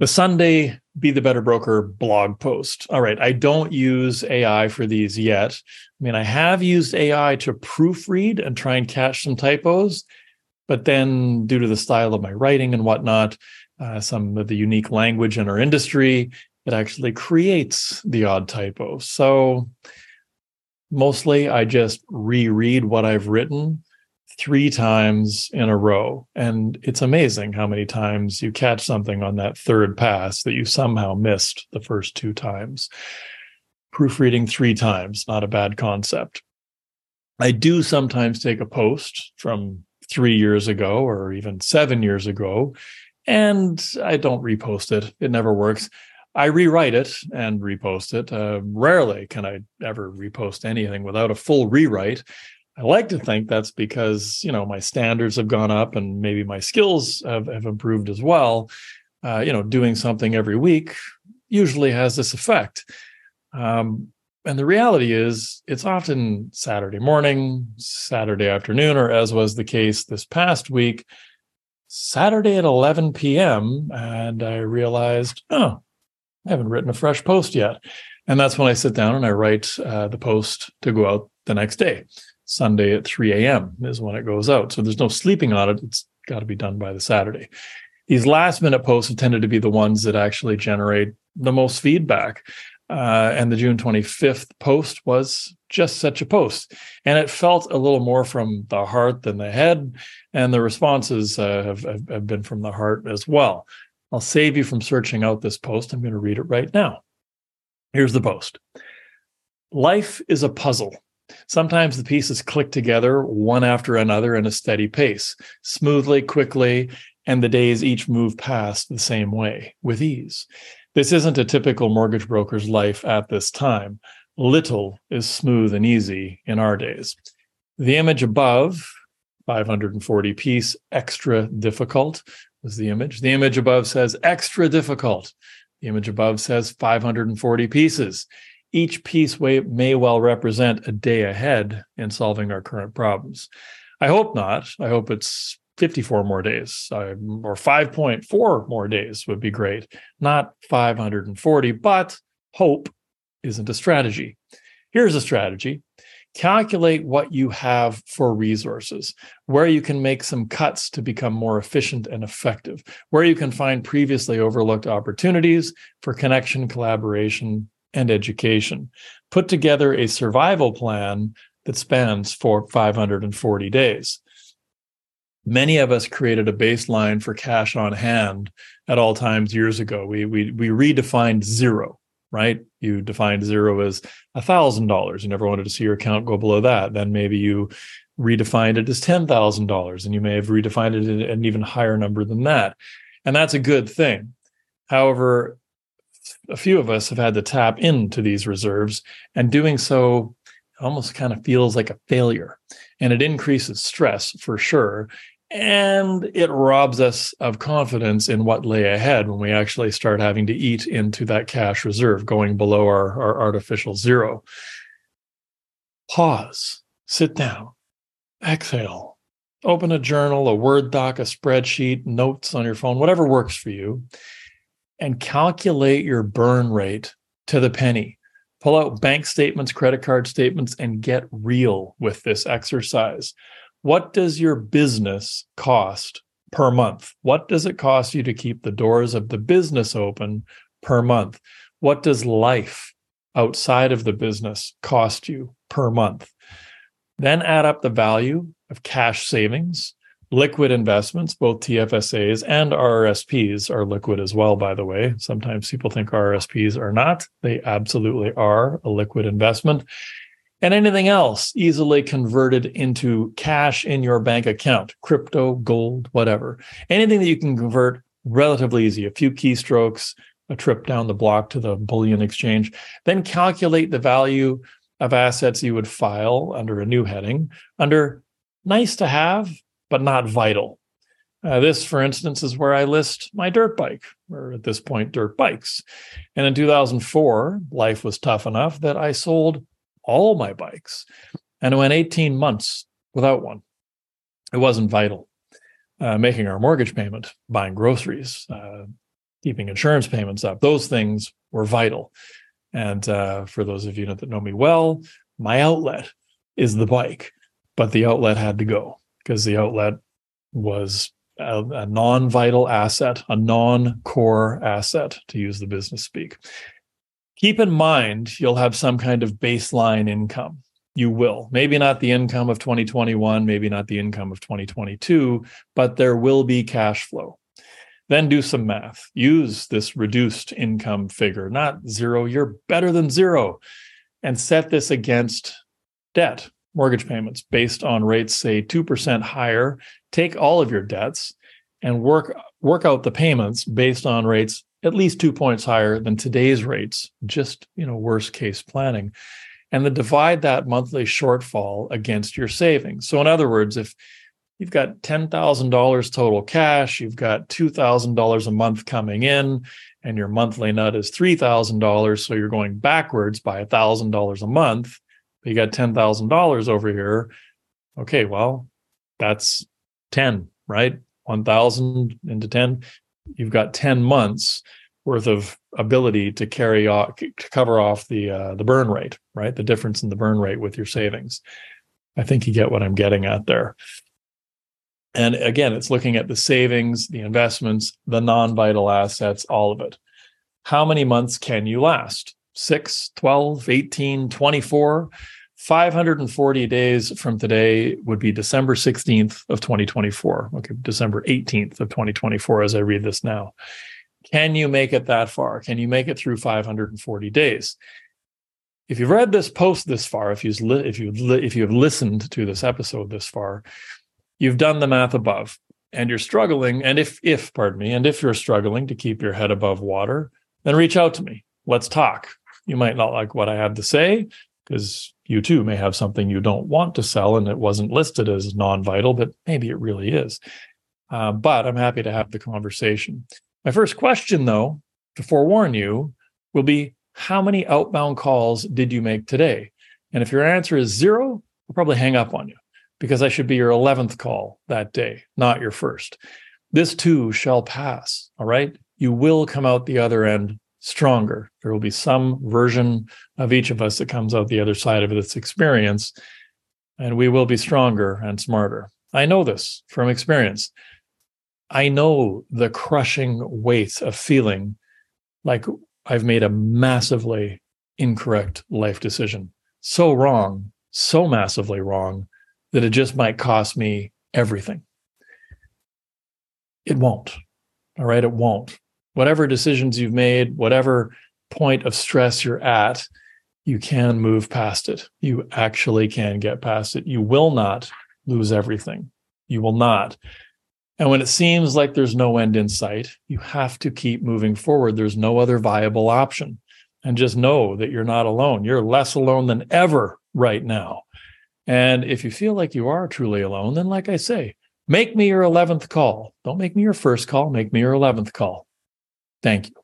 the Sunday Be the Better Broker blog post. All right, I don't use AI for these yet. I mean, I have used AI to proofread and try and catch some typos, but then due to the style of my writing and whatnot, uh, some of the unique language in our industry, it actually creates the odd typo. So mostly I just reread what I've written three times in a row. And it's amazing how many times you catch something on that third pass that you somehow missed the first two times. Proofreading three times, not a bad concept. I do sometimes take a post from three years ago or even seven years ago, and I don't repost it. It never works. I rewrite it and repost it. Uh, rarely can I ever repost anything without a full rewrite. I like to think that's because you know my standards have gone up and maybe my skills have, have improved as well. Uh, you know, doing something every week usually has this effect. Um, and the reality is, it's often Saturday morning, Saturday afternoon, or as was the case this past week, Saturday at 11 p.m. And I realized, oh, I haven't written a fresh post yet. And that's when I sit down and I write uh, the post to go out the next day. Sunday at 3 a.m. is when it goes out. So there's no sleeping on it. It's got to be done by the Saturday. These last minute posts have tended to be the ones that actually generate the most feedback. Uh, and the June 25th post was just such a post. And it felt a little more from the heart than the head. And the responses uh, have, have been from the heart as well. I'll save you from searching out this post. I'm going to read it right now. Here's the post Life is a puzzle. Sometimes the pieces click together one after another in a steady pace, smoothly, quickly, and the days each move past the same way with ease. This isn't a typical mortgage broker's life at this time. Little is smooth and easy in our days. The image above, 540 piece, extra difficult, was the image. The image above says extra difficult. The image above says 540 pieces. Each piece may well represent a day ahead in solving our current problems. I hope not. I hope it's 54 more days or 5.4 more days would be great, not 540, but hope isn't a strategy. Here's a strategy calculate what you have for resources, where you can make some cuts to become more efficient and effective, where you can find previously overlooked opportunities for connection, collaboration, and education. Put together a survival plan that spans for 540 days. Many of us created a baseline for cash on hand at all times years ago. We we we redefined zero, right? You defined zero as a thousand dollars. You never wanted to see your account go below that. Then maybe you redefined it as ten thousand dollars, and you may have redefined it at an even higher number than that. And that's a good thing. However, a few of us have had to tap into these reserves, and doing so almost kind of feels like a failure. And it increases stress for sure. And it robs us of confidence in what lay ahead when we actually start having to eat into that cash reserve, going below our, our artificial zero. Pause, sit down, exhale, open a journal, a Word doc, a spreadsheet, notes on your phone, whatever works for you and calculate your burn rate to the penny. Pull out bank statements, credit card statements, and get real with this exercise. What does your business cost per month? What does it cost you to keep the doors of the business open per month? What does life outside of the business cost you per month? Then add up the value of cash savings, liquid investments, both TFSAs and RRSPs are liquid as well, by the way. Sometimes people think RRSPs are not. They absolutely are a liquid investment. And anything else easily converted into cash in your bank account, crypto, gold, whatever. Anything that you can convert relatively easy, a few keystrokes, a trip down the block to the bullion exchange. Then calculate the value of assets you would file under a new heading under nice to have but not vital. Uh, this, for instance, is where I list my dirt bike, or at this point, dirt bikes. And in 2004, life was tough enough that I sold all my bikes and went 18 months without one. It wasn't vital. Uh, making our mortgage payment, buying groceries, uh, keeping insurance payments up. Those things were vital. And uh, for those of you that know me well, my outlet is the bike, but the outlet had to go because the outlet was a, a non vital asset, a non core asset, to use the business speak. Keep in mind, you'll have some kind of baseline income. You will. Maybe not the income of 2021, maybe not the income of 2022, but there will be cash flow. Then do some math. Use this reduced income figure, not zero, you're better than zero, and set this against debt, mortgage payments based on rates, say 2% higher. Take all of your debts and work work out the payments based on rates at least two points higher than today's rates, just you know, worst case planning. And then divide that monthly shortfall against your savings. So in other words, if you've got $10,000 total cash, you've got $2,000 a month coming in, and your monthly nut is $3,000. So you're going backwards by $1,000 a month, you got $10,000 over here. Okay, well, that's 10, right? 1,000 into 10. You've got 10 months worth of ability to carry off to cover off the uh, the burn rate, right? The difference in the burn rate with your savings. I think you get what I'm getting at there. And again, it's looking at the savings, the investments, the non vital assets, all of it. How many months can you last? 6, 12, 18, 24? 540 days from today would be December 16th of 2024. Okay, December 18th of 2024 as I read this now. Can you make it that far? Can you make it through 540 days? If you've read this post this far, if you've if you if you have listened to this episode this far, you've done the math above and you're struggling and if if pardon me and if you're struggling to keep your head above water then reach out to me let's talk you might not like what i have to say because you too may have something you don't want to sell and it wasn't listed as non-vital but maybe it really is uh, but i'm happy to have the conversation my first question though to forewarn you will be how many outbound calls did you make today and if your answer is zero i'll probably hang up on you because I should be your 11th call that day, not your first. This too shall pass. All right. You will come out the other end stronger. There will be some version of each of us that comes out the other side of this experience, and we will be stronger and smarter. I know this from experience. I know the crushing weight of feeling like I've made a massively incorrect life decision. So wrong, so massively wrong that it just might cost me everything. It won't. All right. It won't. Whatever decisions you've made, whatever point of stress you're at, you can move past it. You actually can get past it. You will not lose everything. You will not. And when it seems like there's no end in sight, you have to keep moving forward. There's no other viable option. And just know that you're not alone. You're less alone than ever right now. And if you feel like you are truly alone, then like I say, make me your 11th call. Don't make me your first call, make me your 11th call. Thank you.